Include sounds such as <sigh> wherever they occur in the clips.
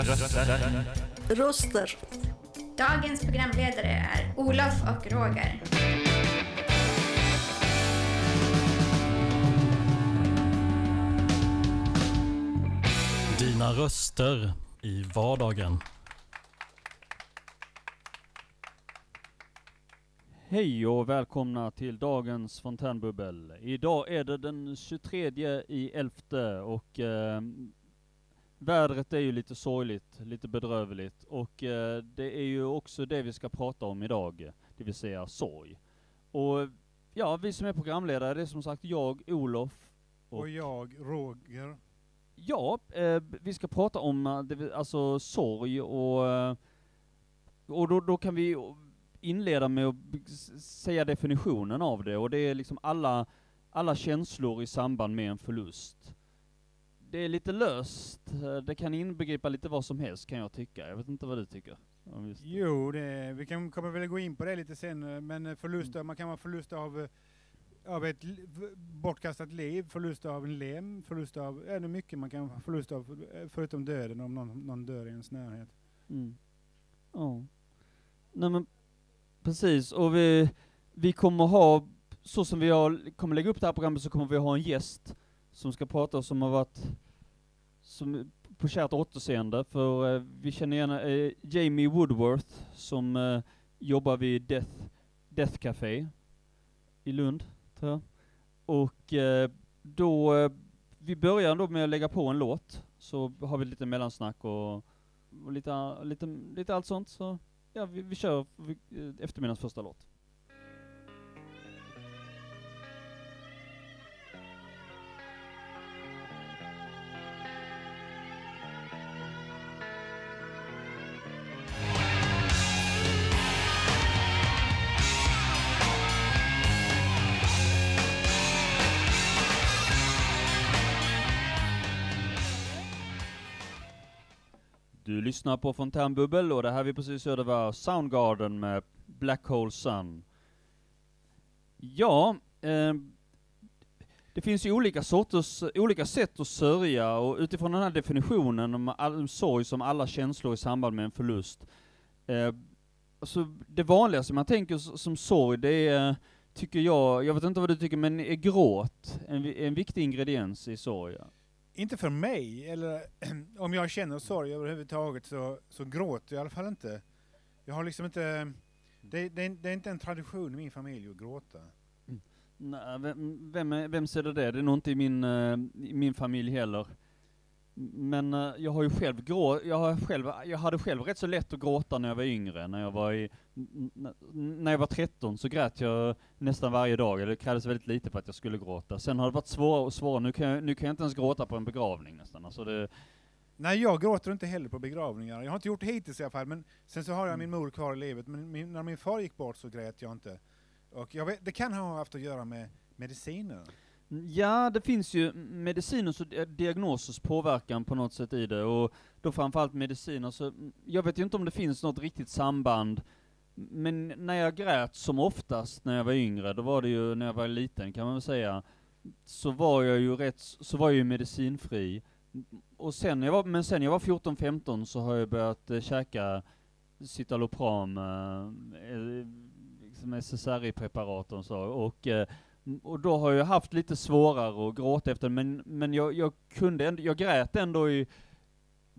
Röster. Röster. Dagens programledare är Olof och Roger. Dina röster i vardagen. Hej och välkomna till dagens fontänbubbel. Idag är det den 23 i elfte och eh, vädret är ju lite sorgligt, lite bedrövligt och eh, det är ju också det vi ska prata om idag, det vill säga sorg. Och ja, vi som är programledare, det är som sagt jag, Olof. Och jag, Roger. Ja, eh, vi ska prata om eh, det, alltså sorg och, eh, och då, då kan vi inleda med att säga definitionen av det och det är liksom alla, alla känslor i samband med en förlust. Det är lite löst, det kan inbegripa lite vad som helst kan jag tycka. Jag vet inte vad du tycker? om. Jo, det, vi kan, kommer väl gå in på det lite sen, men eh, förlust, av- man kan vara förlust av, av ett bortkastat liv, förlust av en lem, förlust av, det är mycket man kan ha förlust av, förutom döden om någon, någon dör i ens närhet. Mm. Ja. Nej men precis, och vi, vi kommer ha, så som vi har, kommer lägga upp det här programmet så kommer vi ha en gäst som ska prata som har varit som, på kärt återseende, för eh, vi känner igen eh, Jamie Woodworth som eh, jobbar vid Death, Death Café i Lund, tror jag. Och eh, då, eh, vi börjar då med att lägga på en låt, så har vi lite mellansnack och och lite, lite, lite allt sånt. Så ja, vi, vi kör vi, eh, eftermiddagens första låt. Du lyssnar på Fontänbubbel och det här vi precis hörde var Soundgarden med Black Hole Sun. Ja, eh, det finns ju olika sorters, olika sätt att sörja och utifrån den här definitionen om all sorg som alla känslor i samband med en förlust. Eh, alltså det vanligaste man tänker som sorg, det är, tycker jag, jag vet inte vad du tycker, men är gråt en, en viktig ingrediens i sorg. Inte för mig, eller <clears throat> om jag känner sorg överhuvudtaget så, så gråter jag i alla fall inte. Jag har liksom inte, det, det, det är inte en tradition i min familj att gråta. Mm. Nej, vem, vem, är- vem säger det det? Är nog inte i min, eh, i min familj heller. Men eh, jag har ju själv grå, jag, har själv, jag hade själv rätt så lätt att gråta när jag var yngre. När jag var, i, när jag var 13 så grät jag nästan varje dag, eller det krävdes väldigt lite för att jag skulle gråta. Sen har det varit svårare och svårare, nu kan jag, nu kan jag inte ens gråta på en begravning nästan. Alltså det, Nej, jag gråter inte heller på begravningar. Jag har inte gjort det hittills i alla fall, men sen så har jag Mm. min mor kvar i livet. Men min, när min far gick bort så grät jag inte. Och jag vet, det kan ha haft att göra med mediciner. Ja, det finns ju mediciners och di- diagnosers påverkan på något sätt i det, och då framförallt mediciner, så mm, jag vet ju inte om det finns något riktigt samband, men när jag grät som oftast när jag var yngre, då var det ju när jag var liten kan man väl säga, så var jag ju rätt, så var jag ju medicinfri. Och sen jag var, men sen jag var 14-15 så har jag börjat eh, käka Citalopram, eh, eh liksom SSRI-preparat och så, och eh, och då har jag haft lite svårare att gråta efter men, men jag, jag kunde ändå, jag grät ändå i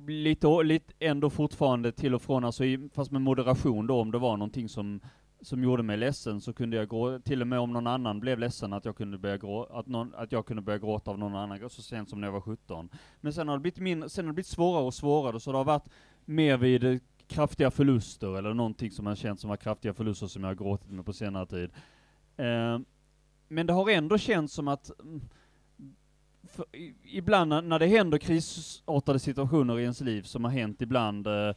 lite, lite ändå fortfarande till och från, alltså i, fast med moderation då om det var någonting som, som gjorde mig ledsen så kunde jag gråta, till och med om någon annan blev ledsen att jag kunde börja gråta, att, någon, att jag kunde börja gråta av någon annan, så sent som när jag var 17. Men sen har det blivit, min, sen har det blivit svårare och svårare, så det har varit mer vid kraftiga förluster eller någonting som man känt som var kraftiga förluster som jag har gråtit med på senare tid. Eh, men det har ändå känts som att mm, för, ibland när, det händer krisartade situationer i ens liv, som har hänt ibland, eh,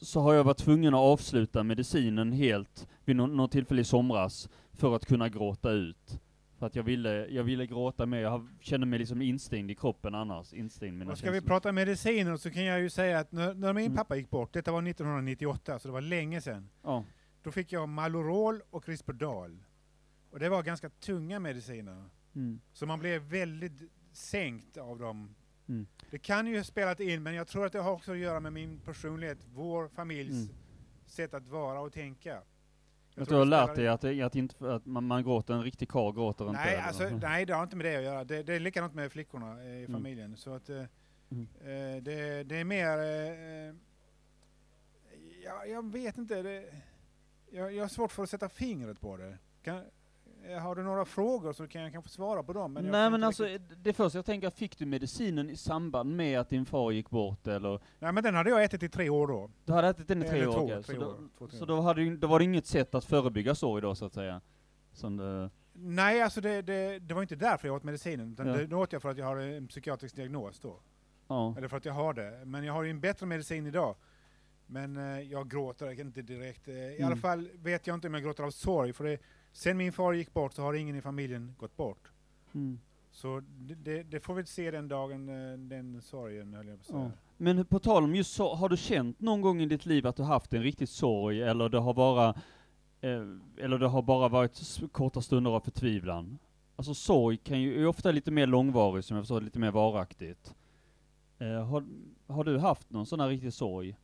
så har jag varit tvungen att avsluta medicinen helt vid nå- något tillfälle i somras för att kunna gråta ut. För att jag ville, jag ville gråta mer, jag kände mig liksom instängd i kroppen annars, instängd mina Och ska vi känslor. prata mediciner så kan jag ju säga att när, när min Mm. pappa gick bort, detta var 1998, så det var länge sedan, Ja. då fick jag Malorol och Risperdal. Och det var ganska tunga mediciner. Mm. Så man blev väldigt sänkt av dem. Mm. Det kan ju ha spelat in, men jag tror att det har också att göra med min personlighet, vår familjs Mm. sätt att vara och tänka. Jag Jag tror du har lärt dig att, det- att, inte, att man, man gråter, en riktig karl gråter inte. Nej, eller? alltså, nej, det har inte med det att göra. Det, det är likadant med flickorna i Mm. familjen. Så att, eh, Mm. eh, det, det är mer... Eh, ja, jag vet inte. Det, jag, jag har svårt för att sätta fingret på det. Kan, eh, har du några frågor så kan jag kanske svara på dem. Men Nej men alltså, riktigt- det första jag tänker, fick du medicinen i samband med att din far gick bort eller? Nej, men den hade jag ätit i tre år då. Du hade ätit den i tre Eller år? två, okej. tre så år, då, två, tre så år. då, hade, ju- då var det inget sätt att förebygga sorg då så att säga? Som det, Nej, alltså det, det, det var inte därför jag åt medicinen. Utan Ja. det, det åt jag för att jag har en psykiatrisk diagnos då. ja. Eller för att jag har det. Men jag har ju en bättre medicin idag. Men eh, jag gråter inte direkt. Eh, I Mm. alla fall vet jag inte om jag gråter av sorg. För det, sen min far gick bort så har ingen i familjen gått bort. Mm. Så det, det, det får vi se den dagen, eh, den sorgen höll jag på att säga. Ja. Men på tal om just så, har du känt någon gång i ditt liv att du haft en riktig sorg eller det har bara, eh, eller det har bara varit korta stunder av förtvivlan? Alltså sorg kan ju, är ofta lite mer långvarig, som jag förstår lite mer varaktigt. Eh, har, har du haft någon sån här riktig sorg?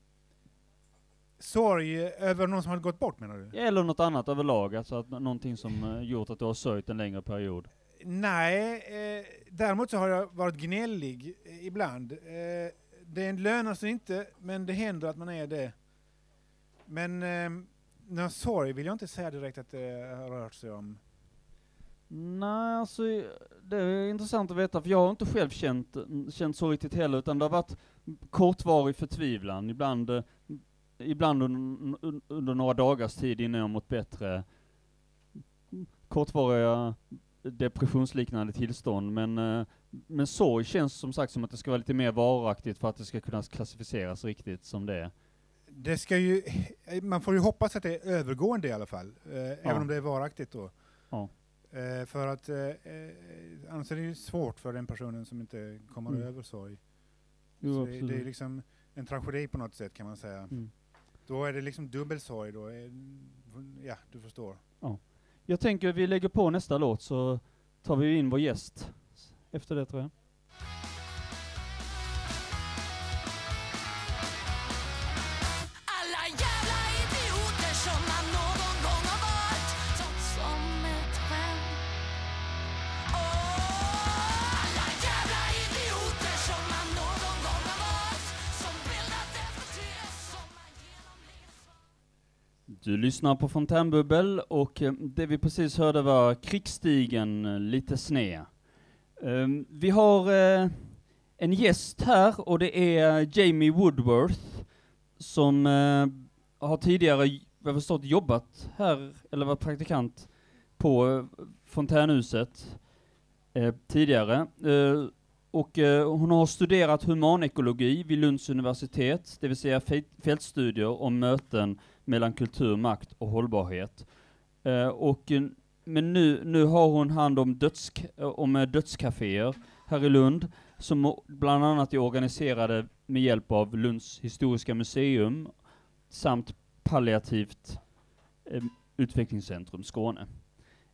Sorg över någon som har gått bort menar du? Eller något annat överlag, alltså att, nå- någonting som eh, gjort att du har sörjt en längre period? Nej, eh, däremot så har jag varit gnällig eh, ibland. Eh, det lönar sig inte, men det händer att man är det. Men eh, någon sorg vill jag inte säga direkt att det har rört sig om. Nej, alltså det är intressant att veta, för jag har inte själv känt, känt så riktigt heller, utan det har varit kortvarig förtvivlan, ibland, eh, ibland under, under några dagars tid innan jag mått bättre. Kortvariga depressionsliknande tillstånd, men, eh, men sorg känns som sagt som att det ska vara lite mer varaktigt för att det ska kunna klassificeras riktigt som det är. Det ska ju, man får ju hoppas att det är övergående i alla fall, eh, även om det är varaktigt då. Ja. Eh, för att eh, eh, annars är det ju svårt för den personen som inte kommer Mm. över sorg. Jo, Så det, det är liksom en tragedi på något sätt kan man säga. Mm. Då är det liksom dubbel sorg, då. Eh, ja, du förstår. Jag tänker vi lägger på nästa låt så tar vi in vår gäst efter det tror jag. Du lyssnar på Fontänbubbel och eh, det vi precis hörde var Krigsstigen eh, lite sned. Ehm, vi har eh, en gäst här och det är Jamie Woodworth som har tidigare, vad jag förstått, jobbat här, eller var praktikant på Fontänhuset tidigare. Och hon har studerat humanekologi vid Lunds universitet, det vill säga fältstudier om möten mellan kultur, makt och hållbarhet. Eh, och, eh, men nu, nu har hon hand om, dödsk, eh, om eh, dödscaféer här i Lund, som bland annat är organiserade med hjälp av Lunds historiska museum samt palliativt eh, utvecklingscentrum Skåne.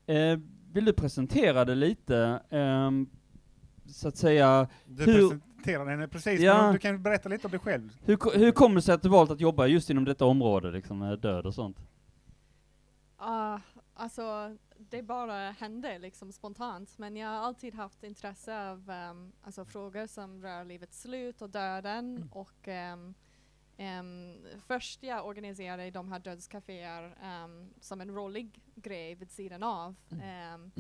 Eh, vill du presentera det lite, ehm, så att säga, Hur- presenterar henne precis, Ja. men du kan berätta lite om dig själv. hur, hur kommer det sig att du valt att jobba just inom detta område, liksom med död och sånt? Ja, alltså det bara hände liksom spontant. Men jag har alltid haft intresse av ehm, alltså, frågor som rör livets slut och döden. Och ehm, ehm, först jag organiserade de här dödscaféer ehm, som en rolig grej vid sidan av. ehm,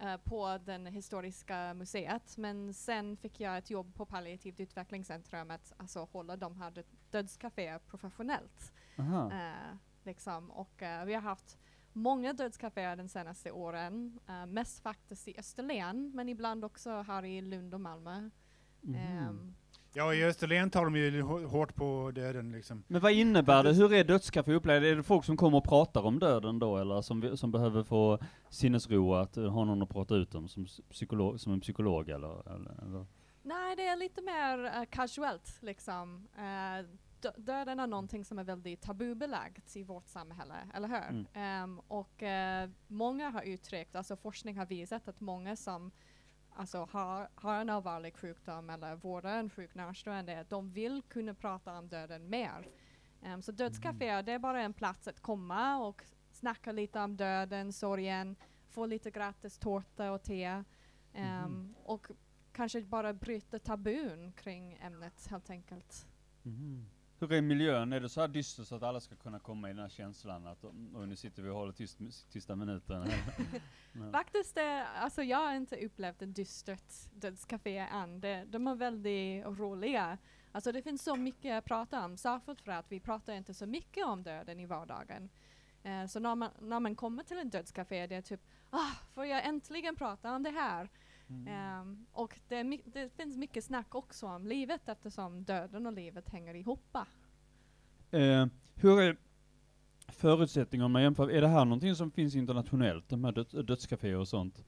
eh, på den historiska museet. Men sen fick jag ett jobb på palliativt utvecklingscentrum att alltså, hålla de här dödscaféer professionellt. Eh, liksom. Och eh, vi har haft många dödscaféer de senaste åren. eh, mest faktiskt i Österlen, men ibland också här i Lund och Malmö. Mhm. Ja, i Österlen tar de ju hå- hårt på döden liksom. Men vad innebär det? Hur är dödscafé upplevt? Är det folk som kommer och pratar om döden då, eller som, som behöver få sinnesro att eh, ha någon att prata ut om, som, psykolog, som en psykolog eller? eller, eller? nej, det är lite mer uh, casuellt liksom. Eh, dö- döden är någonting som är väldigt tabubelagt i vårt samhälle, eller hur? Mm. Ehm, och eh, många har uttryckt, alltså forskning har visat att många som alltså, har, har en allvarlig sjukdom eller vårdar en sjuk närstående, de vill kunna prata om döden mer. Ehm, så dödscaféer, det är bara en plats att komma och snacka lite om döden, sorgen, få lite gratis tårta och te. Ehm, Och kanske bara bryta tabun kring ämnet helt enkelt. Mhm. Hur är miljön? Är det så här dystert så att alla ska kunna komma i den här känslan att och nu sitter vi och håller tyst, tysta minuten? <laughs> Ja. Faktiskt, eh, alltså jag har inte upplevt ett dystert dödscafé än. Det, de är väldigt roliga. Alltså det finns så mycket att prata om, särskilt för att vi pratar inte så mycket om döden i vardagen. Eh, så när man, när man kommer till en dödscafé, det är typ ah, får jag äntligen prata om det här? Mm. Ehm, och det, det finns mycket snack också om livet eftersom döden och livet hänger ihop. Eh, hur är förutsättningarna om man jämför? Är det här någonting som finns internationellt, de här döds, dödscaféer och sånt?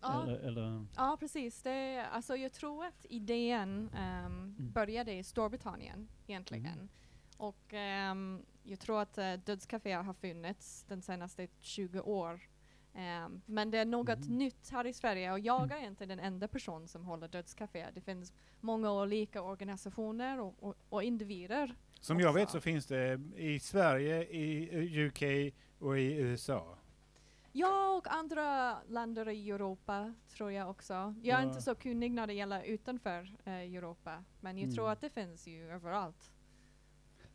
Ja, Eller, eller? Ja, precis. Det, alltså, jag tror att idén ehm, började i Storbritannien egentligen. Mm. Och ehm, jag tror att uh, dödscaféer har funnits den senaste 20 år. Ehm, men det är något Mm. nytt här i Sverige och jag är inte den enda person som håller dödscafé. Det finns många olika organisationer och, och, och individer. Som jag också. vet så finns det i Sverige, i UK och i USA. Ja, och andra länder i Europa tror jag också. Jag är Ja. inte så kunnig när det gäller utanför eh, Europa, men jag tror Mm. att det finns ju överallt.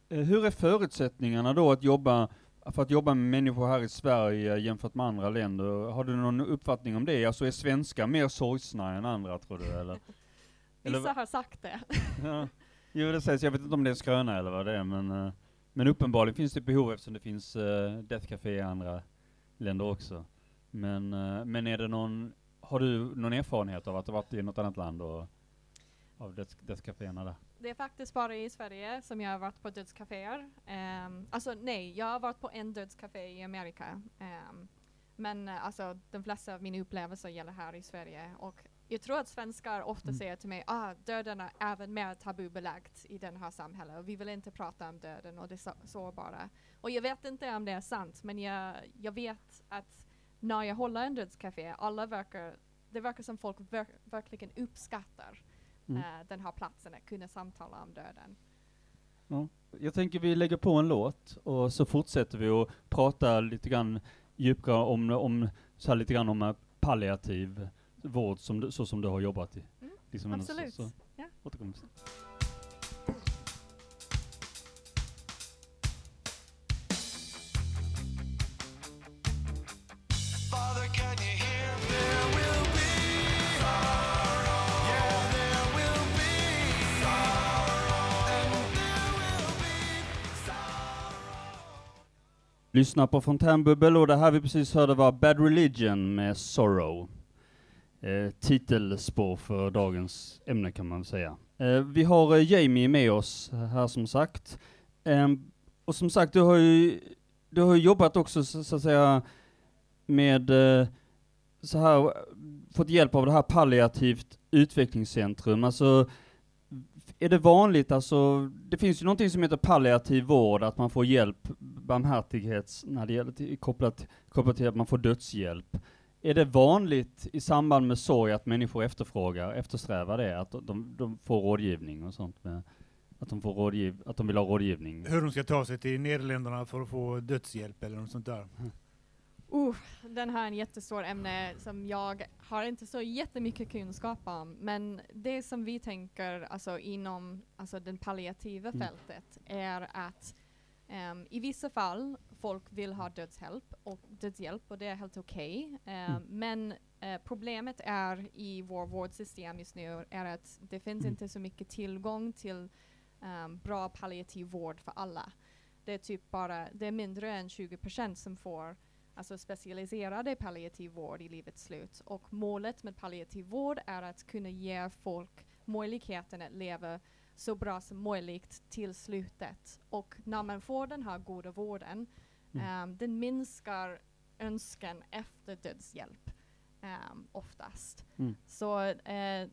Eh, hur är förutsättningarna då att jobba, för att jobba med människor här i Sverige jämfört med andra länder? Har du någon uppfattning om det? Alltså är svenskar mer sorgsna än andra tror du eller? <laughs> Eller Vissa va- har sagt det. <laughs> ja. Jo det sägs, jag vet inte om det är en skröna eller vad det är men, eh, men uppenbarligen finns det behov eftersom det finns uh, Death Café i andra länder också. Men, eh, men är det någon, har du någon erfarenhet av att ha varit i något annat land och av Death, Death Caféerna där? Det är faktiskt bara i Sverige som jag har varit på dödscaféer. Um, alltså nej, jag har varit på en dödscafé i Amerika. Ehm, men eh, alltså de flesta av mina upplevelser gäller här i Sverige. Och jag tror att svenskar ofta Mm. säger till mig ah, döden är även mer tabubelagt i den här samhället och vi vill inte prata om döden och det så- sårbara. Och jag vet inte om det är sant, men jag, jag vet att när jag håller en dödscafé, alla verkar, det verkar som folk ver verkligen uppskattar Mm. eh, den här platsen att kunna samtala om döden. Jag tänker vi lägger på en låt och så fortsätter vi att prata lite grann djupare om, om så lite grann om eh, palliativ vård som du, så som du har jobbat i. Mm, Liksom Absolut. Så, så, Ja. återkommer. Lyssna på Fontänbubbel och det här vi precis hörde var Bad Religion med Sorrow. Eh, titelspår för dagens ämne kan man säga. Eh, vi har eh, Jamie med oss här som sagt. Ehm, och som sagt, du har ju, du har ju jobbat också så, så att säga med eh, så här, fått hjälp av det här palliativt utvecklingscentrum. Alltså, är det vanligt, alltså, det finns ju någonting som heter palliativ vård, att man får hjälp, barmhärtighets, när det gäller kopplat, kopplat till att man får dödshjälp. Är det vanligt i samband med sorg att människor efterfrågar, eftersträvar det, att de, de får rådgivning och sånt med, att de får rådgiv, att de vill ha rådgivning? Hur de ska ta sig till Nederländerna för att få dödshjälp eller något sånt där. Uh, den här är en jättestor ämne som jag har inte så jättemycket kunskap om. Men det som vi tänker alltså, inom alltså, den palliativa Mm. fältet är att ehm, i vissa fall folk vill ha dödshjälp och, dödshjälp och det är helt okej. Ehm, Mm. Men eh, problemet är i vår vårdsystem just nu är att det finns Mm. inte så mycket tillgång till ehm, bra palliativ vård för alla. Det är typ bara, det är mindre än 20% som får alltså specialiserade palliativ vård i livets slut. Och målet med palliativ vård är att kunna ge folk möjligheten att leva så bra som möjligt till slutet. Och när man får den här goda vården, Mm. ehm, den minskar önskan efter dödshjälp um, oftast. Mm. Så eh,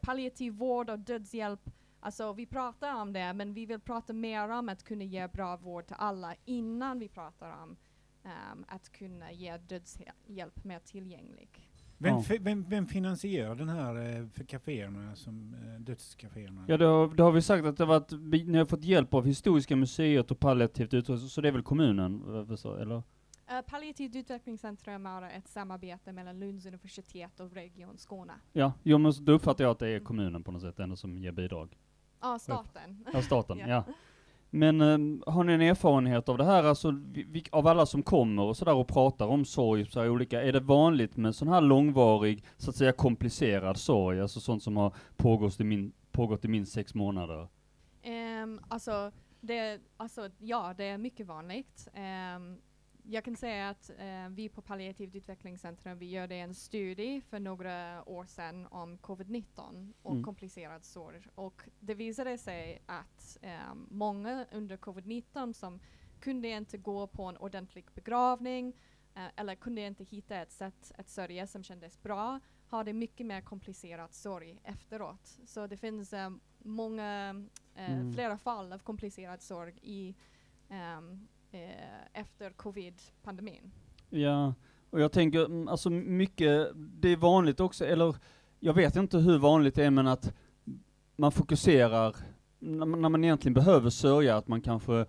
palliativ vård och dödshjälp Alltså vi pratar om det, men vi vill prata mer om att kunna ge bra vård till alla innan vi pratar om ehm, att kunna ge dödshjälp mer tillgänglig. Vem, vem, vem finansierar den här eh, för kaféerna, som, eh, dödskaféerna? Ja, det har, det har vi sagt att det har varit, ni har fått hjälp av Historiska museet och palliativt utrustning, så det är väl kommunen, eh, eller? Uh, Palliativt utvecklingscentrum är ett samarbete mellan Lunds universitet och Region Skåne. Ja, jo, men då uppfattar jag att det är kommunen på något sätt ändå som ger bidrag. Ja, staten. Ja, staten, <laughs> Ja. Men ehm, har ni en erfarenhet av det här, alltså vi, vi, av alla som kommer och sådär och pratar om sorg, så här olika, är det vanligt med sån här långvarig, så att säga komplicerad sorg, alltså sånt som har pågått i, min, pågått i minst sex månader? Um, alltså, det, alltså, ja, det är mycket vanligt. Um, jag kan säga att eh, vi på Palliativt utvecklingscentrum, vi gjorde en studie för några år sedan om covid-19 och Mm. komplicerad sorg. Och det visade sig att ehm, många under covid-19 som kunde inte gå på en ordentlig begravning eh, eller kunde inte hitta ett sätt att sörja som kändes bra, hade mycket mer komplicerad sorg efteråt. Så det finns ehm, många, eh, Mm. flera fall av komplicerad sorg i, eh, efter covid-pandemin. Ja, och jag tänker, mm, alltså mycket, det är vanligt också, eller jag vet inte hur vanligt det är, men att man fokuserar, när man, när man egentligen behöver sörja, att man kanske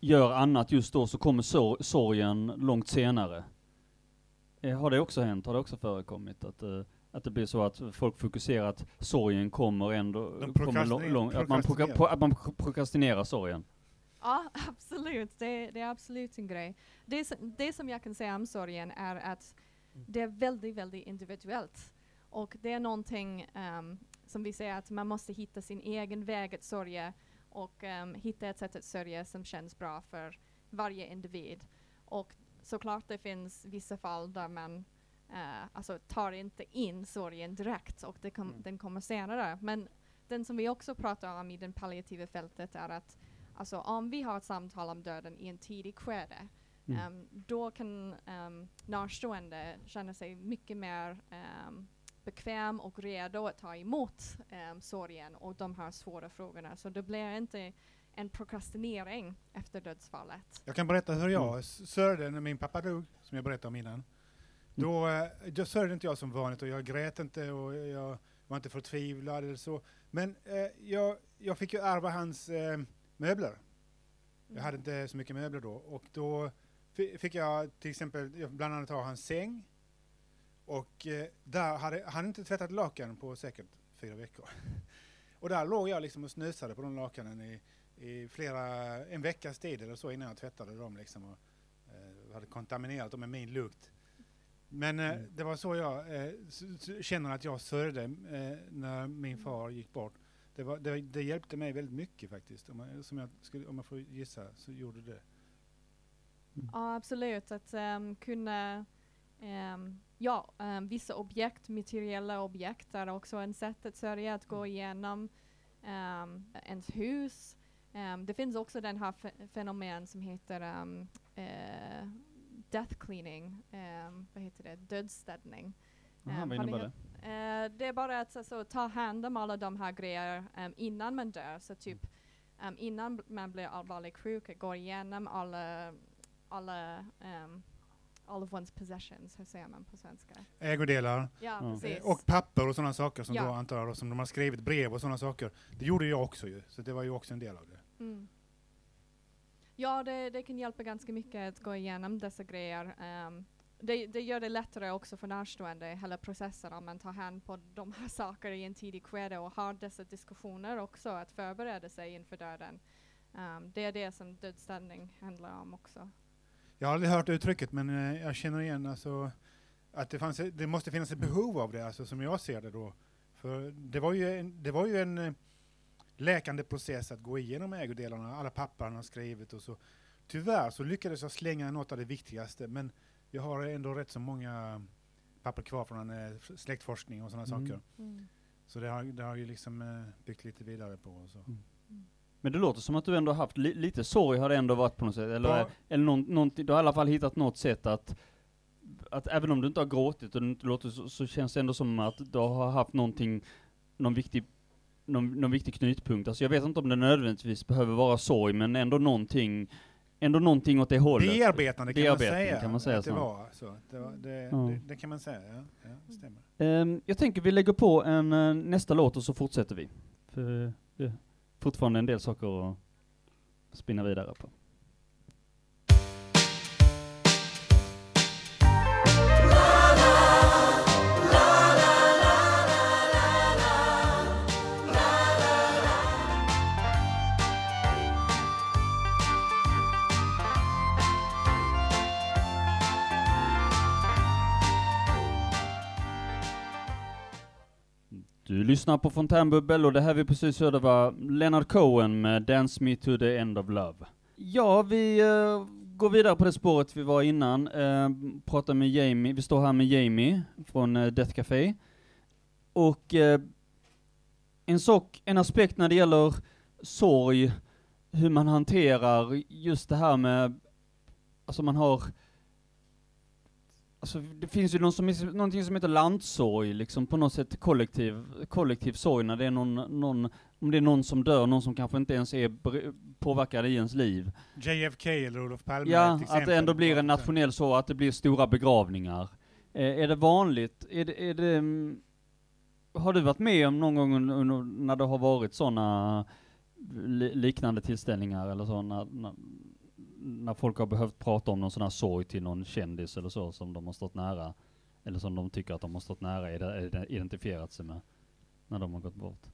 gör annat just då, så kommer sor sorgen långt senare. Eh, har det också hänt? Har det också förekommit att, eh, att det blir så att folk fokuserar att sorgen kommer ändå, kommer lång, prokrastinerar- lång, att man, att man prokrastinerar sorgen? Ja, <laughs> absolut. Det, det är absolut en grej. Det, som- det som jag kan säga om sorgen är att det är väldigt, väldigt individuellt. Och det är någonting ehm, som vi säger att man måste hitta sin egen väg att sörja och ehm, hitta ett sätt att sörja som känns bra för varje individ. Och såklart det finns vissa fall där man eh, alltså tar inte in sorgen direkt och det kom, Mm. den kommer senare. Men den som vi också pratar om i det palliativa fältet är att Alltså om vi har ett samtal om döden i en tidig skede, Mm. ehm, då kan um, närstående känna sig mycket mer ehm, bekväm och redo att ta emot um, sorgen och de här svåra frågorna. Så det blir inte en prokrastinering efter dödsfallet. Jag kan berätta hur jag s- sörjde när min pappa dog, som jag berättade om innan. Då, eh, då sörjde inte jag som vanligt och jag grät inte och jag var inte förtvivlad eller så. Men eh, jag, jag fick ju ärva hans eh, möbler. Jag hade inte så mycket möbler då. Och då fi- fick jag till exempel bland annat ha hans säng. Och eh, där hade han inte tvättat lakan på säkert fyra veckor. <laughs> Och där låg jag liksom och snusade på de lakanen i, i flera, en veckas tid eller så innan jag tvättade dem liksom och eh, hade kontaminerat dem med min lukt. Men eh, det var så jag eh, känner att jag sörjde eh, när min far gick bort. Det, var, det, det hjälpte mig väldigt mycket faktiskt. Om jag, som jag skulle, om jag får gissa så gjorde det. Ja, absolut. Att ehm, kunna, ehm, ja, ehm, vissa objekt, materiella objekt, är också en sätt att sörja, att gå igenom um, ens hus. Det finns också den här fe- fenomen som heter eh, death cleaning, um, vad heter det, dödsstädning. Ehm, vad innebär det? Eh, det är bara att alltså, ta hand om alla de här grejer ehm, innan man dör. Så typ ehm, innan man blir allvarligt sjuk, gå igenom alla, alla um, all of one's possessions, hur säger man på svenska? Ägodelar Ja, Ja. precis. och papper och sådana saker som Ja. då antar jag som de har skrivit, brev och sådana saker. Det gjorde jag också ju, så det var ju också en del av det. Mm. Ja, det, det kan hjälpa ganska mycket att gå igenom dessa grejer. Ehm, det, det gör det lättare också för närstående, hela processen, om man tar hand på de här sakerna i en tidig skede och har dessa diskussioner också, att förbereda sig inför döden. Um, det är det som dödsställning handlar om också. Jag har aldrig hört uttrycket men eh, jag känner igen alltså att det, fanns, det måste finnas ett behov av det, alltså, som jag ser det då. För det var ju en, det var ju en eh, läkande process att gå igenom ägodelarna, alla papper han har skrivit och så. Tyvärr så lyckades jag slänga något av det viktigaste, men jag har ändå rätt så många papper kvar från eh, släktforskning och sådana Mm. saker. Så det har, det har ju liksom eh, byggt lite vidare på. Och så. Men det låter som att du ändå haft li, lite sorg har det ändå varit på något sätt, eller, Ja. eller någon, någonting, du har i alla fall hittat något sätt att, att även om du inte har gråtit och du inte låter så, så känns det ändå som att du har haft någonting, någon viktig någon, någon viktig knutpunkt. Alltså jag vet inte om det nödvändigtvis behöver vara sorg, men ändå någonting, ändå någonting åt det hållet. Bearbetande kan man Bearbetning säga. kan man säga det var så. Det, var, det, Ja. det, det kan man säga, ja. ja stämmer. Ehm, jag tänker vi lägger på en eh, nästa låt och så fortsätter vi. För det är fortfarande en del saker att spinna vidare på. Lyssnar på Fontänbubbel och det här vi precis hörde var Leonard Cohen med Dance Me To The End of Love. Ja, vi uh, går vidare på det spåret vi var innan. Uh, pratar med Jamie, vi står här med Jamie från uh, Death Café. Och eh, en sak, en aspekt när det gäller sorg, hur man hanterar just det här med, alltså man har Alltså det finns ju någon som, någonting som heter landsorg, liksom på något sätt kollektiv, kollektiv sorg när det är någon, någon, om det är någon som dör, någon som kanske inte ens är påverkad i ens liv. JFK eller Olof Palme Ja, ett att exempel. det ändå blir en nationell sorg, att det blir stora begravningar. Eh, är det vanligt? Är det, är det, mm, har du varit med om någon gång när det har varit sådana li, liknande tillställningar eller så, när, när, när folk har behövt prata om någon sån här sorg till någon kändis eller så, som de har stått nära, eller som de tycker att de har stått nära, ide- ide- identifierat sig med, när de har gått bort?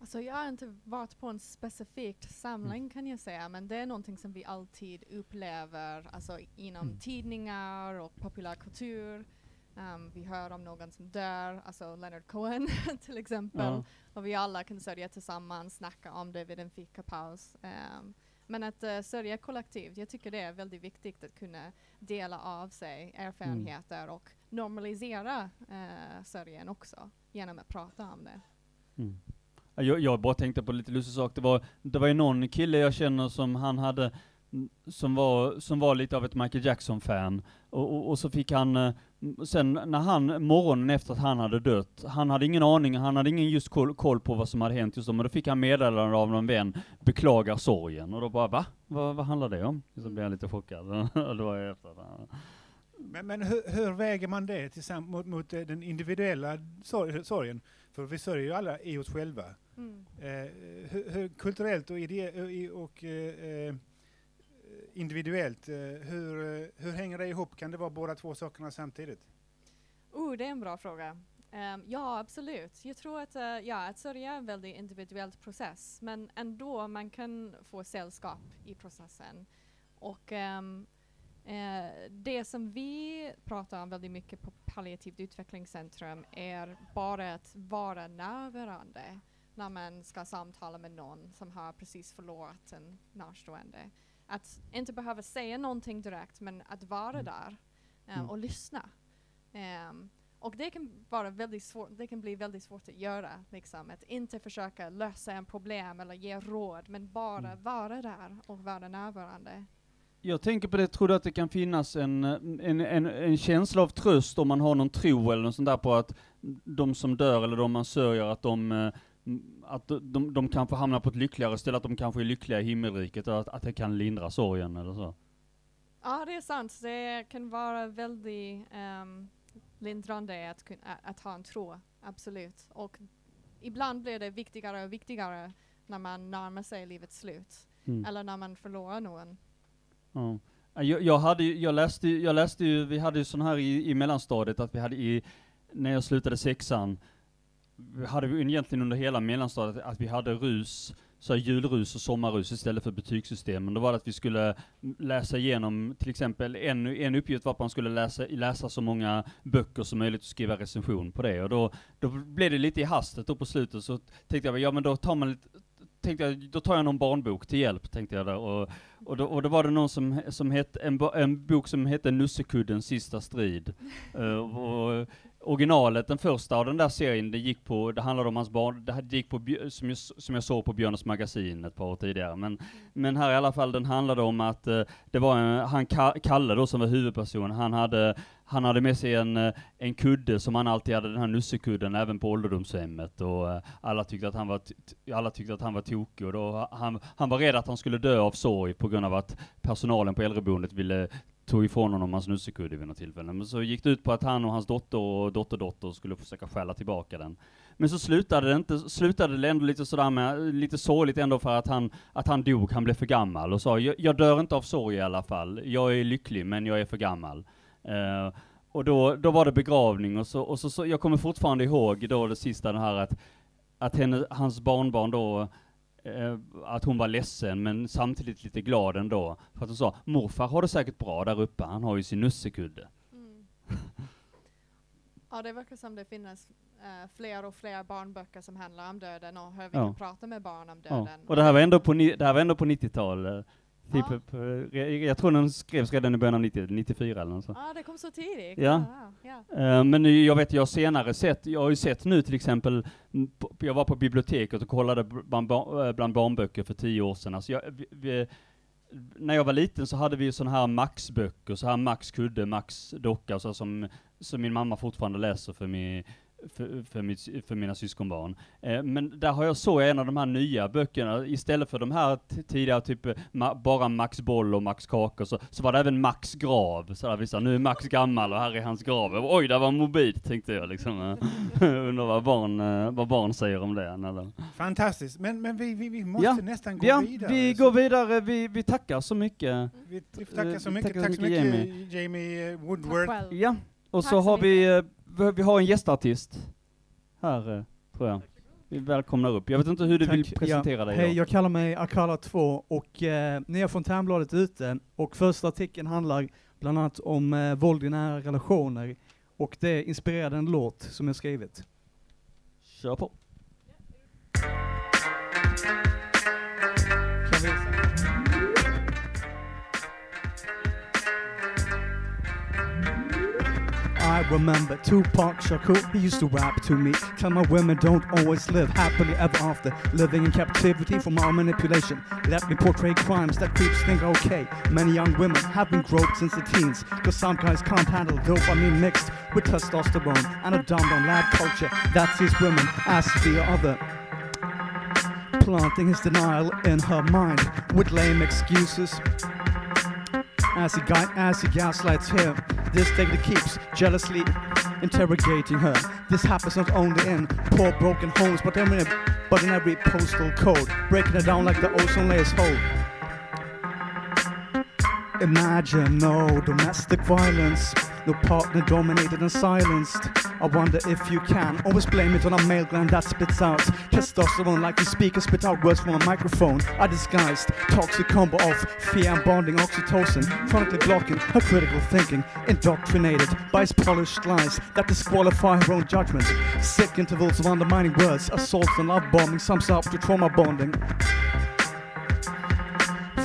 Alltså jag har inte varit på en specifik samling kan jag säga, men det är någonting som vi alltid upplever alltså inom Mm. tidningar och populärkultur. Um, vi hör om någon som dör, alltså Leonard Cohen <laughs> till exempel. Ja. Och vi alla kan sörja tillsammans, snacka om det vid en fikapaus. Um, men att uh, sörja kollektivt, jag tycker det är väldigt viktigt att kunna dela av sig erfarenheter och normalisera uh, sörjen också genom att prata om det. Mm. Ja, Jag, jag bara tänkte på lite lustig sak, det var, det var ju någon kille jag känner som han hade, mm, som var, som var lite av ett Michael Jackson-fan, och, och, och så fick han, eh, sen när han, morgonen efter att han hade dött, han hade ingen aning, han hade ingen just koll, koll på vad som hade hänt just då, men då fick han meddelande av någon vän, beklagar sorgen, och då bara va? Vad, vad handlar det om? Så blev jag lite chockad, <laughs> var efter. Men, men hur, hur väger man det tillsammans mot, mot eh, den individuella sorg, sorgen? För vi sörjer ju alla i oss själva. Mm. Eh, hur, hur kulturellt och, ide, och, och eh, eh, individuellt, eh, hur, eh, hur hänger det ihop? Kan det vara båda två sakerna samtidigt? Oh, det är en bra fråga. Um, ja, absolut. Jag tror att, uh, ja, att sörja är en väldigt individuell process, men ändå man kan få sällskap i processen. Och um, uh, det som vi pratar om väldigt mycket på palliativt utvecklingscentrum är bara att vara närvarande när man ska samtala med någon som har precis förlorat en närstående. Att inte behöva säga någonting direkt, men att vara där eh, Mm. och lyssna. Ehm, och det kan, vara väldigt svårt, det kan bli väldigt svårt att göra. Liksom. Att inte försöka lösa en problem eller ge råd, men bara Mm. vara där och vara närvarande. Jag tänker på det, tror du att det kan finnas en, en, en, en känsla av tröst om man har någon tro eller något sånt där på att de som dör eller de man sörjer, att de, eh, att de, de kanske hamnar på ett lyckligare ställe, att de kanske är lyckliga i himmelriket och att, att det kan lindra sorgen eller så? Ja, det är sant. Det kan vara väldigt um, lindrande att, ä- att ha en tro, absolut. Och ibland blir det viktigare och viktigare när man närmar sig livets slut. Mm. Eller när man förlorar någon. Ja. Ja, Jag, jag, hade, jag, läste, jag läste ju, vi hade ju sån här i, i mellanstadiet, att vi hade i, när jag slutade sexan, vi hade vi egentligen under hela mellanstadiet att vi hade rus, så här julrus och sommarrus istället för betygssystemen. Då var det att vi skulle läsa igenom, till exempel en, en uppgift var att man skulle läsa, läsa så många böcker som möjligt och skriva recension på det. Och då, då blev det lite i hastet då på slutet, så tänkte jag, ja men då tar man lite, tänkte jag, då tar jag någon barnbok till hjälp, tänkte jag där. Och, och, då, och då var det någon som, som hette, en, en bok som hette Nussekuddens sista strid. <laughs> Eh, och, originalet, den första av den där serien, det gick på, det handlade om hans barn, det gick på, som jag, som jag såg på Björnes magasin ett par år tidigare, men, men här i alla fall, den handlade om att eh, det var en, han Kalle då som var huvudperson, han hade, han hade med sig en, eh, en kudde som han alltid hade, den här nussekudden, även på ålderdomshemmet och eh, alla tyckte att han var, alla tyckte att han var tokig och då, han, han var rädd att han skulle dö av sorg på grund av att personalen på äldreboendet ville tog ifrån honom hans nussekudde vid något tillfälle. Men så gick det ut på att han och hans dotter och dotterdotter skulle försöka stjäla tillbaka den. Men så slutade det inte, slutade det ändå lite sådär med, lite sorgligt ändå för att han, att han dog, han blev för gammal och sa jag, jag dör inte av sorg i alla fall, jag är lycklig men jag är för gammal. Uh, och då, då var det begravning och så, och så, så, jag kommer fortfarande ihåg då det sista det här att, att henne, hans barnbarn då eh, att hon var ledsen men samtidigt lite glad ändå. För att hon sa, morfar har det säkert bra där uppe, han har ju sin nussekudde. Mm. Ja, det verkar som det finns eh, fler och fler barnböcker som handlar om döden och hur vi Ja. kan prata med barn om Ja. döden. Och det här var ändå på, det här var ändå på 90-tal. Typ, Ja. jag tror den skrevs redan i början av 90, 94 eller något sånt. Ja, det kom så tidigt. Ja. ja. Eh, Men jag vet, jag har senare sett, jag har ju sett nu till exempel, jag var på biblioteket och kollade bland, eh, bland barnböcker för tio år sedan. Alltså jag, vi, vi, när jag var liten så hade vi ju sådana här Max-böcker, så här Max kudde, Max docka, så som, som min mamma fortfarande läser för, min, för, för, mitt, för mina syskonbarn. Eh, men där har jag så en av de här nya böckerna, istället för de här tidigare typ ma, bara Max boll och Max kakor, så, så var det även Max grav. Så där, vissa, nu är Max gammal och här är hans grav. Oj, det var mobilt tänkte jag liksom. Eh, <laughs> Undrar vad barn, eh, vad barn säger om det. När de... Fantastiskt. Men, men vi, vi, vi måste Ja, nästan gå Ja, vidare. vi Så går vidare, vi, vi tackar så mycket. Vi, vi tackar Eh, så mycket. tackar Tack så så mycket, mycket Jamie, eh, Woodward. Ja, och så så har vi, vi, har en gästartist här, eh, tror jag. Vi välkomnar upp. Jag vet inte hur du vill Tack. presentera ja. dig Hej, jag kallar mig Akala 2 och eh, ni har Fontänbladet ute och första artikeln handlar bland annat om eh, våld i nära relationer och det inspirerade en låt som jag skrivit. Kör på. Kan I remember Tupac Shakur, he used to rap to me. Tell my women don't always live happily ever after. Living in captivity from our manipulation. Let me portray crimes that creeps think okay. Many young women have been groped since the teens. Cause some guys can't handle dopamine mixed with testosterone and a dumbed on lab culture that sees women as the other planting his denial in her mind with lame excuses. As he, guide, as he gaslights her, this data keeps jealously interrogating her. This happens not only in poor broken homes, but in, but in every postal code, breaking it down like the ozone layer's hole. Imagine no domestic violence, no partner dominated and silenced. I wonder if you can always blame it on a male gland that spits out testosterone like the speaker spit out words from a microphone. A disguised toxic combo of fear and bonding oxytocin, chronically blocking her critical thinking, indoctrinated by his polished lies that disqualify her own judgment. Sick intervals of undermining words, assaults and love bombing sums up to trauma bonding.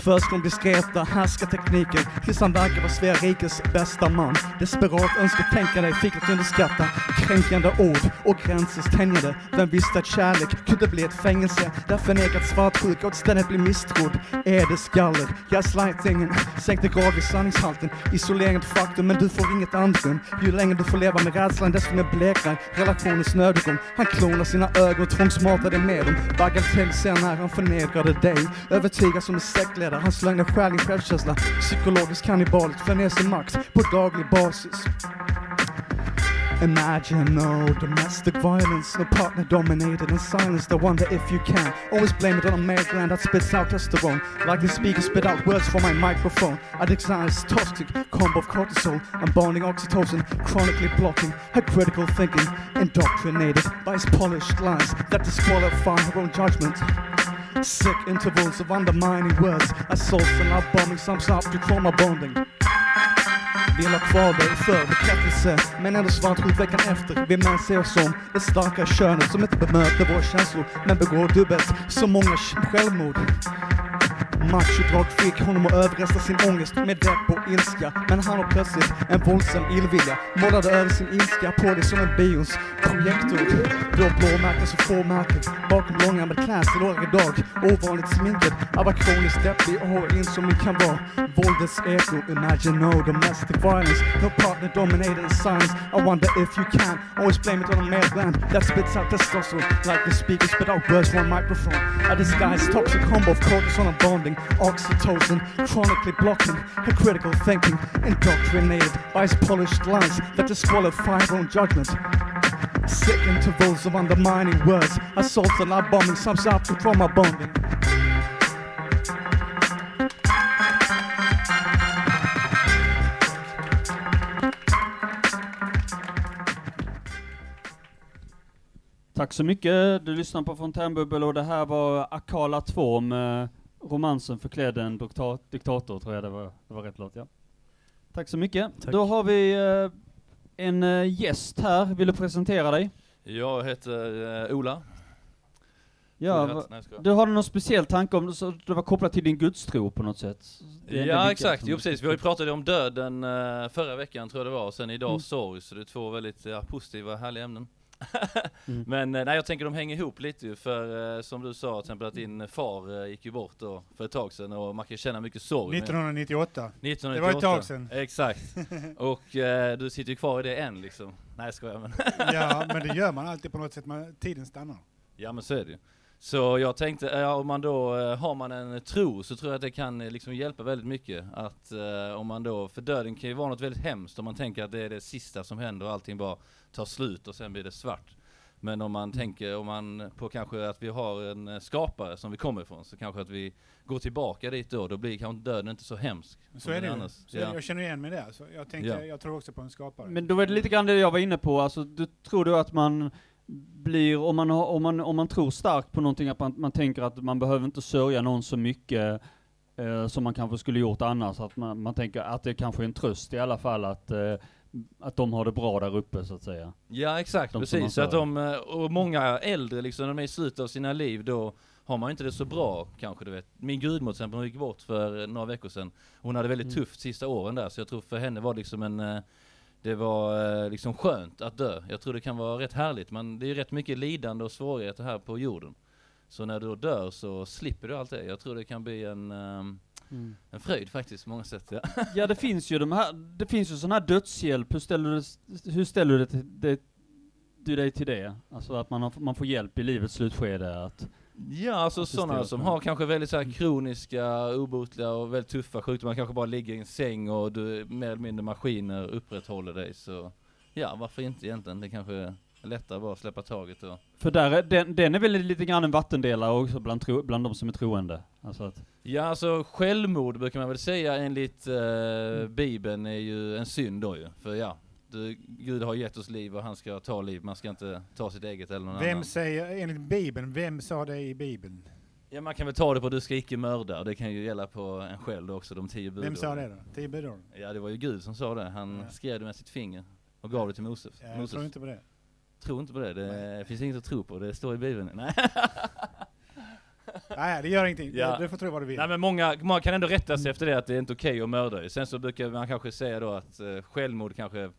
Först kom diskreta härskartekniker tills han verkar vara Svea rikes bästa man. Desperat önskar tänka dig fick att underskatta kränkande ord och gränses tänjande. Vem visste att kärlek kunde bli ett fängelse där förnekat svartsjuka och ständigt bli misstrodd? Är det skallet? Gaslightingen sänkte gradvis sanningshalten. Isoleringen ett faktum men du får inget andrum. Ju längre du får leva med rädslan desto mer bleknar relationens nödutgång. Han klonar sina ögon och tvångsmatar dig med dem. Bagatellser när han förnedrade dig. Övertygad som en sektledare. Hans lögner stjäl din självkänsla. Psykologiskt kannibaliskt för ner sin makt på daglig basis. Imagine no domestic violence, no partner dominated and silenced. I wonder if you can always blame it on a male gland that spits out testosterone. Like the speaker spit out words from my microphone. A disguised toxic combo of cortisol and bonding oxytocin, chronically blocking her critical thinking. Indoctrinated by his polished lies that disqualify her own judgment. Sick intervals of undermining words, assaults and love bombing sums up to trauma bonding. Vill ha kvar dig för bekräftelse. Men ändå svartsjuk veckan efter. Vi män ser oss som det starka könet som inte bemöter våra känslor Men begår dubbelt så många självmord. Machodrag fick honom att överrösta sin ångest med depp och ilska. Men han har plötsligt en våldsam illvilja. Målade över sin ilska på det som en bions projektor. Blå blåmärken så få märken. Bakom långa med klädsel år dag, Ovanligt sminkad, jag var kroniskt deppig och som ni kan vara. Våldets eko, imagine no domestic violence. No partner dominated science. I wonder if you can always blame it on a male gland that spits out testosterone like the speakers spit out words from a microphone. A disguised toxic combo of cortisone and bonding, oxytocin, chronically blocking her critical thinking, indoctrinated by his polished lies that disqualify her own judgment. Sick intervals of undermining words, assaults and love bombing sums up to trauma bonding. Tack så mycket. Du lyssnar på Fontänbubbel och det här var Akala 2 med romansen förklädd en diktator, tror jag det var, det var rätt låt, ja. Tack så mycket. Tack. Då har vi eh, en eh, gäst här. Vill du presentera dig? Jag heter eh, Ola. Ja, va-. Nej, du har någon speciell tanke om så det var kopplat till din gudstro på något sätt? Ja exakt, jo precis. Vi har ju pratat om döden förra veckan tror jag det var, och sen idag Mm. sorg, så det är två väldigt ja, positiva, härliga ämnen. <laughs> Mm. Men eh, nej, jag tänker de hänger ihop lite ju, för eh, som du sa till exempel att din far eh, gick ju bort då för ett tag sedan och man kan känna mycket sorg. men- 1998. 1998. Det var ett tag sedan. Exakt. <laughs> Och eh, du sitter ju kvar i det än liksom. Nej jag skojar men. Ja, <laughs> men det gör man alltid på något sätt. Man, tiden stannar. Ja men så är det ju. Så jag tänkte, ja, om man då, har man en tro så tror jag att det kan liksom hjälpa väldigt mycket. Att eh, om man då, för döden kan ju vara något väldigt hemskt om man tänker att det är det sista som händer och allting bara tar slut och sen blir det svart. Men om man tänker, om man på kanske att vi har en eh, skapare som vi kommer ifrån, så kanske att vi går tillbaka dit då, då blir kanske döden inte så hemsk. Så är det annars. Så Ja. Jag känner igen mig där. Så jag, tänker, Ja. jag tror också på en skapare. Men då är det lite grann det jag var inne på, alltså du tror du att man blir, om man, har, om man, om man tror starkt på någonting, att man, man tänker att man behöver inte sörja någon så mycket eh, som man kanske skulle gjort annars, att man, man tänker att det kanske är en tröst i alla fall att, eh, att de har det bra där uppe så att säga. Ja exakt, De precis. Så att de, eh, och många äldre liksom, när de är i slutet av sina liv, då har man inte det så bra kanske du vet. Min gudmor till exempel, hon gick bort för några veckor sedan. Hon hade väldigt Mm. tufft sista åren där, så jag tror för henne var det liksom en eh, det var eh, liksom skönt att dö. Jag tror det kan vara rätt härligt, men det är ju rätt mycket lidande och svårigheter här på jorden. Så när du dör så slipper du allt det. Jag tror det kan bli en, ehm, en fröjd faktiskt på många sätt. Ja. <laughs> Ja det finns ju de här, det finns ju sån här dödshjälp, hur ställer du, hur ställer du dig till det, du dig till det? Alltså att man, har, man får hjälp i livets slutskede att Ja, alltså det sådana som har kanske väldigt så här kroniska, obotliga och väldigt tuffa sjukdomar, kanske bara ligger i en säng och du mer eller mindre maskiner upprätthåller dig så ja, varför inte egentligen? Det kanske är lättare bara att släppa taget och För där är, den, den är väl lite grann en vattendelare också bland, tro, bland de som är troende. Alltså att, Ja, alltså självmord brukar man väl säga enligt eh, Bibeln är ju en synd då ju. För ja, du, Gud har gett oss liv och han ska ta liv, man ska inte ta sitt eget eller någon Vem annan. säger, enligt Bibeln, vem sa det i Bibeln? Ja, man kan väl ta det på du ska icke mörda, det kan ju gälla på en själv också, de tio Vem budorden. sa det då? Tio budord? Ja, det var ju Gud som sa det. Han Ja. skrev det med sitt finger och gav det till Moses. Ja, jag Moses. tror inte på det. Tror inte på det. Det finns inget att tro på. Det står i Bibeln. Nej. <laughs> Nej, det gör ingenting. Ja. Du får tro vad du vill. Nej men många, många kan ändå rätta sig efter det att det är inte okej att mörda. Sen så brukar man kanske säga då att eh, självmord kanske,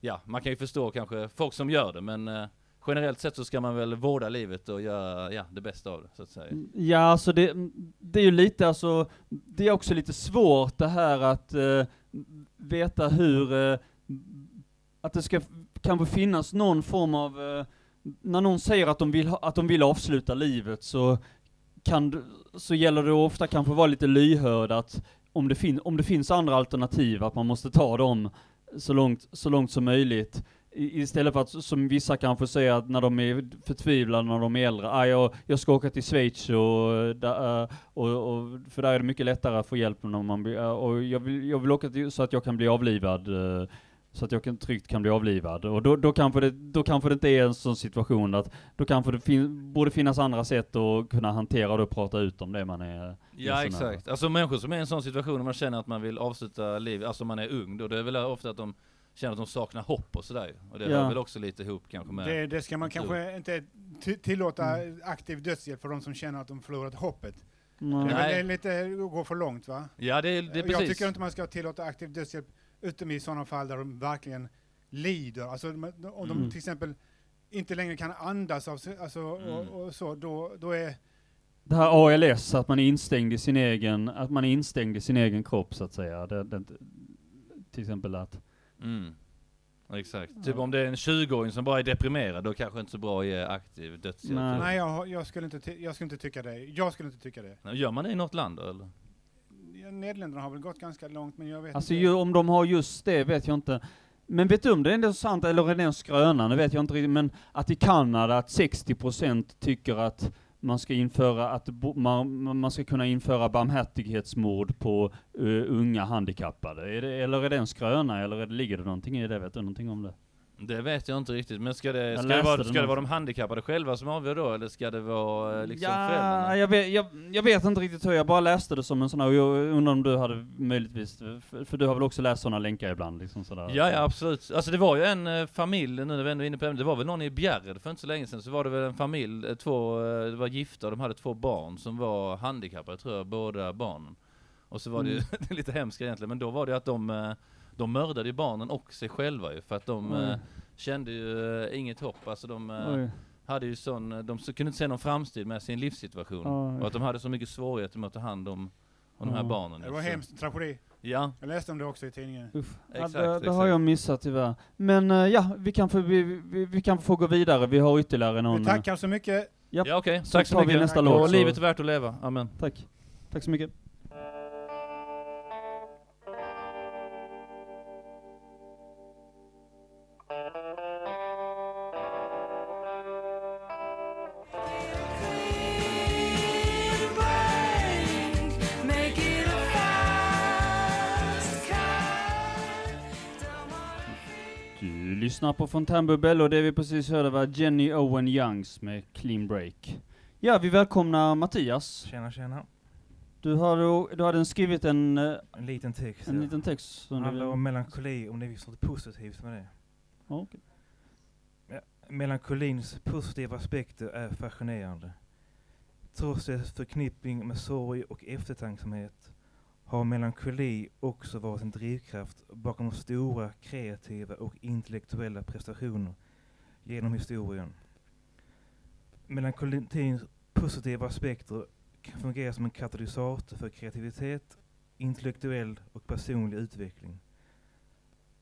ja man kan ju förstå kanske folk som gör det men eh, generellt sett så ska man väl vårda livet och göra ja, det bästa av det så att säga. Ja, alltså det, det är ju lite, alltså, det är också lite svårt det här att eh, veta hur, eh, att det ska kanske finnas någon form av, eh, när någon säger att de vill, ha, att de vill avsluta livet så kan, du- så gäller det ofta kanske vara lite lyhörd att om det, fin, om det finns andra alternativ, att man måste ta dem så långt, så långt som möjligt. I, istället för att, som vissa kanske säger, att när de är förtvivlade när de är äldre, ah, jag, jag ska åka till Schweiz och, där, eh, och, och, för där är det mycket lättare att få hjälp när man eh, och jag vill, jag vill åka till, så att jag kan bli avlivad, eh, så att jag kan, tryggt kan bli avlivad. Och då, då, kanske det, då kanske det inte är en sån situation att, då kanske det fin, borde finnas andra sätt att kunna hantera det och prata ut om det man är Ja exakt. Alltså människor som är i en sån situation när man känner att man vill avsluta livet, alltså man är ung då, det är väl ofta att de känner att de saknar hopp och sådär Och det Ja. hör väl också lite ihop kanske med Det, det ska man kanske inte tillåta aktiv dödshjälp för de som känner att de förlorat hoppet. Nej. det är lite att gå för långt va? Ja, det är, det är jag precis. tycker inte man ska tillåta aktiv dödshjälp utom i sådana fall där de verkligen lider. Alltså om de Mm. till exempel inte längre kan andas av sig, alltså, Mm. och, och så, då, då är... Det här ALS, att man är instängd i sin egen, att man är instängd i sin egen kropp så att säga. Det, det, till exempel att, Mm. Exakt. Typ om det är en 20-åring som bara är deprimerad, då kanske inte så bra att ge aktiv dödshjälp. Nej. Nej, jag, jag, skulle inte jag skulle inte tycka det. Jag skulle inte tycka det. Gör man det i något land då, eller? Nederländerna har väl gått ganska långt, men jag vet alltså inte. ju, om de har just det vet jag inte. Men vet du om det är ändå sant, eller är det en skröna, det vet jag inte riktigt, men att i Kanada att 60% tycker att man ska införa, att bo- man, man ska kunna införa barmhärtighetsmord på eh, unga handikappade. Är det, eller är det en skröna, eller är det, ligger det någonting i det? Vet du någonting om det? Det vet jag inte riktigt, men ska det, ska det, vara, ska det vara de handikappade själva som avgör då, eller ska det vara eh, liksom ja, föräldrarna? jag vet, jag, jag vet inte riktigt hur, jag bara läste det som en sån här, och jag undrar om du hade möjligtvis, för, för du har väl också läst sådana länkar ibland liksom sådär? Ja, ja absolut. Alltså det var ju en eh, familj, nu när vi ändå är inne på ämnet, det var väl någon i Bjärred för inte så länge sedan, så var det väl en familj, eh, två, det var gifta, de hade två barn som var handikappade tror jag, båda barnen. Och så var det ju, Mm. <laughs> lite hemskt egentligen, men då var det att de, eh, de mördade ju barnen och sig själva ju, för att de eh, kände ju eh, inget hopp, alltså de eh, Oj. hade ju sån, eh, de så- kunde inte se någon framtid med sin livssituation. Oj. Och att de hade så mycket svårigheter med att ta hand om, om de här Ja. barnen. Det var Så- hemskt, tragedi. Ja, Jag läste om det också i tidningen. Uff. Ja, Exakt, det, det har jag missat tyvärr. Men eh, ja, vi kan, få, vi, vi, vi kan få gå vidare, vi har ytterligare någon... Vi tackar så mycket. Japp. ja okej. Så Tack så vi mycket. nästa låt, så- livet är värt att leva. Amen. Tack. Tack så mycket. Lyssnar på Fontänbubbel och det vi precis hörde var Jenny Owen Youngs med Clean Break. Ja, vi välkomnar Mattias. Tjena, tjena. Du har, du hade skrivit en, eh, En liten text. en ja. liten text som handlar om melankoli, om det finns något positivt med det. Ja, okej. Melankolins positiva aspekter är fascinerande. Trots dess förknippning med sorg och eftertanksamhet har melankoli också varit en drivkraft bakom stora kreativa och intellektuella prestationer genom historien. Melankolins positiva aspekter kan fungera som en katalysator för kreativitet, intellektuell och personlig utveckling.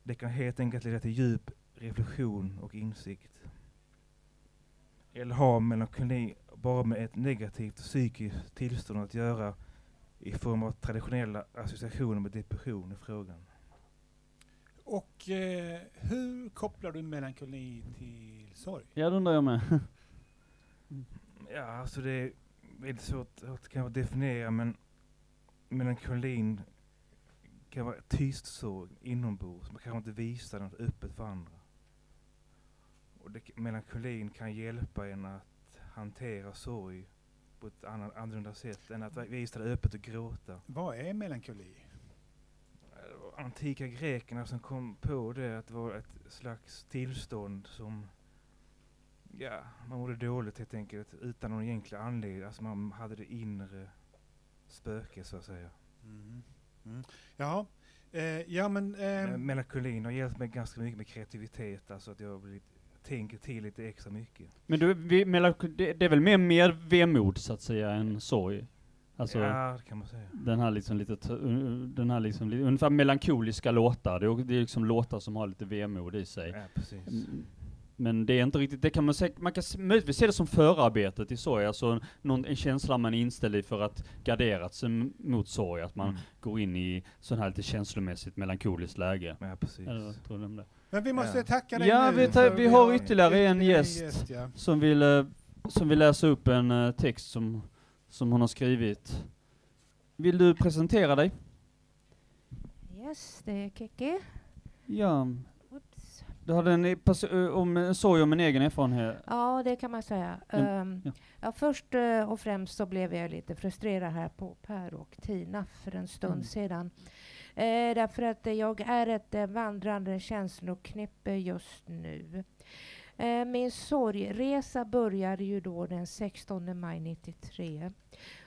Det kan helt enkelt leda till djup reflektion och insikt. Eller har melankoli bara med ett negativt psykiskt tillstånd att göra i form av traditionella associationer med depression i frågan? Och eh, hur kopplar du melankoli till sorg? Ja, det undrar jag med. <laughs> Ja, alltså det är väldigt svårt att kanske definiera men melankolin kan vara tyst sorg inombords. Man kanske inte visar något öppet för andra. Och det, melankolin kan hjälpa en att hantera sorg på ett annan, annorlunda sätt än att visa det öppet och gråta. Vad är melankoli? Antika grekerna som kom på det, att det var ett slags tillstånd som, ja, man mådde dåligt helt enkelt utan någon egentlig anledning. Alltså man hade det inre spöket så att säga. Mm. Mm. Jaha. Eh, ja men... Eh, Melankolin har hjälpt mig ganska mycket med kreativitet, alltså att jag har blivit, tänker till lite extra mycket. Men du, vi, det, är väl mer, mer vemod så att säga än sorg? Alltså, ja, det kan man säga. den här liksom lite, den här liksom, li- ungefär melankoliska låtar. Det är, det är liksom låtar som har lite vemod i sig. Ja, precis. Mm, Men det är inte riktigt, det kan man säkert, man kan möjligtvis se det som förarbetet i sorg, alltså någon, en känsla man är inställd i för att gardera sig mot sorg, att man Mm. går in i sån här lite känslomässigt melankoliskt läge. Ja, precis. Eller tror du om det? Men vi måste Ja. tacka dig Ja, nu. vi för vi har ytterligare en gäst. ja. Som vill, eh, som vill läsa upp en eh, text som, som hon har skrivit. Vill du presentera dig? Yes, det är Kiki. Ja, Oops. du hade en, eh, om, sorg om en egen erfarenhet. Ja, det kan man säga. Mm, Ehm, ja. ja, först och främst så blev jag lite frustrerad här på Per och Tina för en stund Mm. sedan. Eh, därför att jag är ett eh, vandrande känsloknippe just nu. Eh, min sorgresa började ju då den 16 maj 93.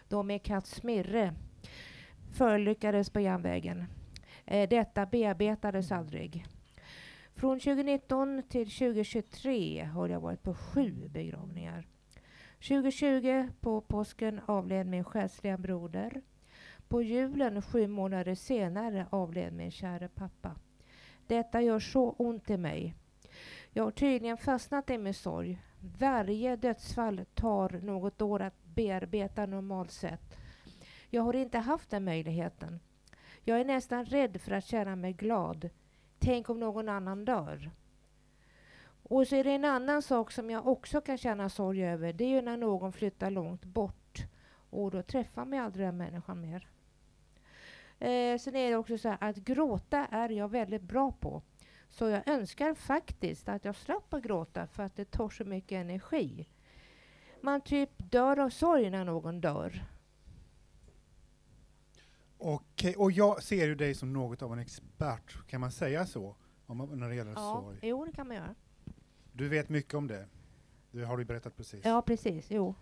då min katt Smirre förolyckades på järnvägen. Eh, detta bearbetades aldrig. Från 2019 till 2023 har jag varit på sju begravningar. 2020 på påsken avled min själsliga broder. På julen sju månader senare avled min kära pappa. Detta gör så ont i mig. Jag har tydligen fastnat i min sorg. Varje dödsfall tar något år att bearbeta normalt sett. Jag har inte haft den möjligheten. Jag är nästan rädd för att känna mig glad. Tänk om någon annan dör. Och så är det en annan sak som jag också kan känna sorg över. Det är ju när någon flyttar långt bort. Och då träffar man aldrig den människan mer. Eh, sen är det också så här att gråta är jag väldigt bra på. Så jag önskar faktiskt att jag slapp att gråta för att det tar så mycket energi. Man typ dör av sorg när någon dör. Okej, och jag ser ju dig som något av en expert, kan man säga så? Om, man- när det gäller Ja, sorg. jo det kan man göra. Du vet mycket om det. Det har du berättat precis. Ja, precis. Jo.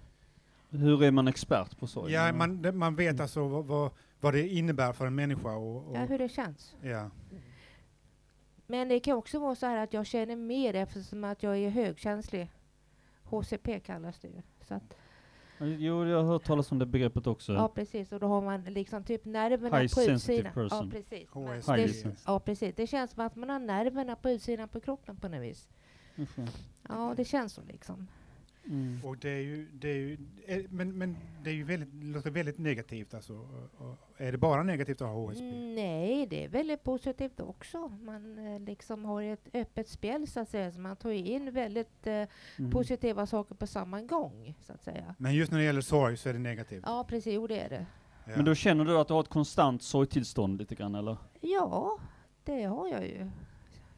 Hur är man expert på sorg? Ja, man, man vet alltså vad, vad, vad det innebär för en människa. Och, och, Ja, hur det känns. ja. Men det kan också vara så här att jag känner mer eftersom att jag är högkänslig. HCP kallas det ju. Så att, Jo, jag har hört talas om det begreppet också. ja, precis. Och då har man liksom typ nerverna High på utsidan. Ja, person. precis. HSP. Highly det, ja, precis. Det känns som att man har nerverna på utsidan på kroppen på något vis. Ja. Ja, det känns så liksom. Mm. Och det är ju, det är ju eh, men, men det är ju väldigt, låter väldigt negativt alltså. Är det bara negativt att ha HSP? Mm, Nej, det är väldigt positivt också. Man eh, liksom har ett öppet spel så att säga. Så man tar in väldigt eh, Mm. positiva saker på samma gång så att säga. Men just när det gäller sorg så är det negativt. Ja, precis. Jo, det är det. Ja. Men då känner du att du har ett konstant sorgtillstånd lite grann, eller? Ja, det har jag ju.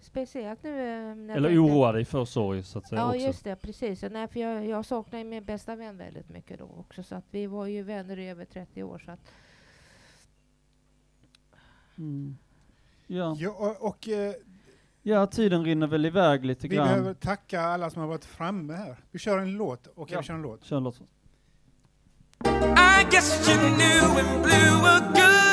Speciellt nu eh, när Eller jag- oroa dig för sorg, så att säga, Ja, också? just det. Precis. Ja, Nej, för jag, jag saknar ju min bästa vän väldigt mycket då också. Så att vi var ju vänner i över 30 år. Så att, Mm. Ja. Ja, och, och eh, ja, tiden rinner väl iväg lite vi grann. behöver tacka alla som har varit framme här. Vi kör en låt. Okej, Ja. vi kör en låt. Kör en låt. I guess you knew and blew a good.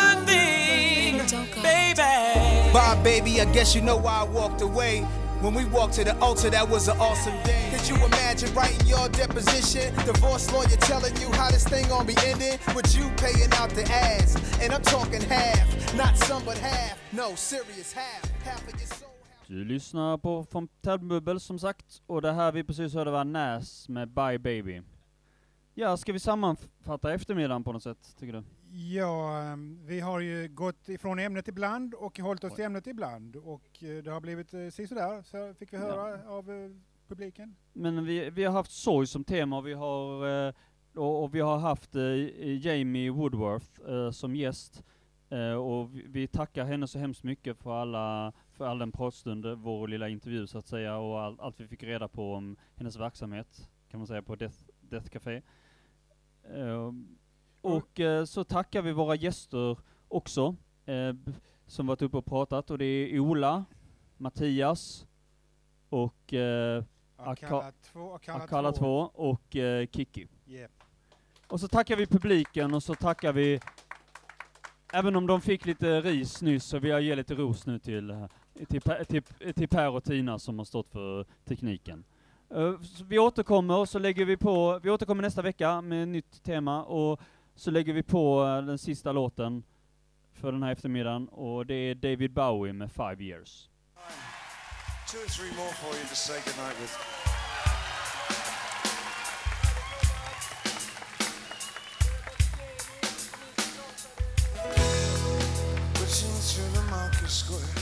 Bye, baby, I guess you know why I walked away. When we walked to the altar, that was an awesome day. Could you imagine writing your deposition? Divorce lawyer telling you how this thing gonna be ending? With you paying out the ass. And I'm talking half, not some but half. No, serious half. Half of your soul. Du lyssnar på Fontänbubbel som sagt, och det här vi precis hörde var Nas med Bye Baby. Ja, ska vi sammanfatta eftermiddagen på något sätt, tycker du? Ja, ehm, vi har ju gått ifrån ämnet ibland och hållit oss till ämnet ibland. Och eh, det har blivit eh, sådär, så fick vi höra av eh, publiken. Men vi, vi har haft sorg som tema, och vi har, och, och vi har haft Jamie Woodworth som gäst. Och vi, tackar henne så hemskt mycket för alla, för all den pratstund, vår lilla intervju så att säga, och all, allt vi fick reda på om hennes verksamhet, kan man säga, på Death, Death Café. Eh, och eh, så tackar vi våra gäster också, eh, som varit uppe och pratat, och det är Ola, Mattias och eh, Akalla 2, Akalla Akalla 2 och eh, Kiki. Yep. Och så tackar vi publiken och så tackar vi, även om de fick lite ris nyss, så vill jag ge lite ros nu till, eh, till, till, till Per och Tina som har stått för tekniken. Så vi återkommer och så lägger vi på, vi återkommer nästa vecka med ett nytt tema och så lägger vi på eh, den sista låten för den här eftermiddagen och det är David Bowie med Five Years. Two or three more for you to say goodnight with. Pushing through the market square.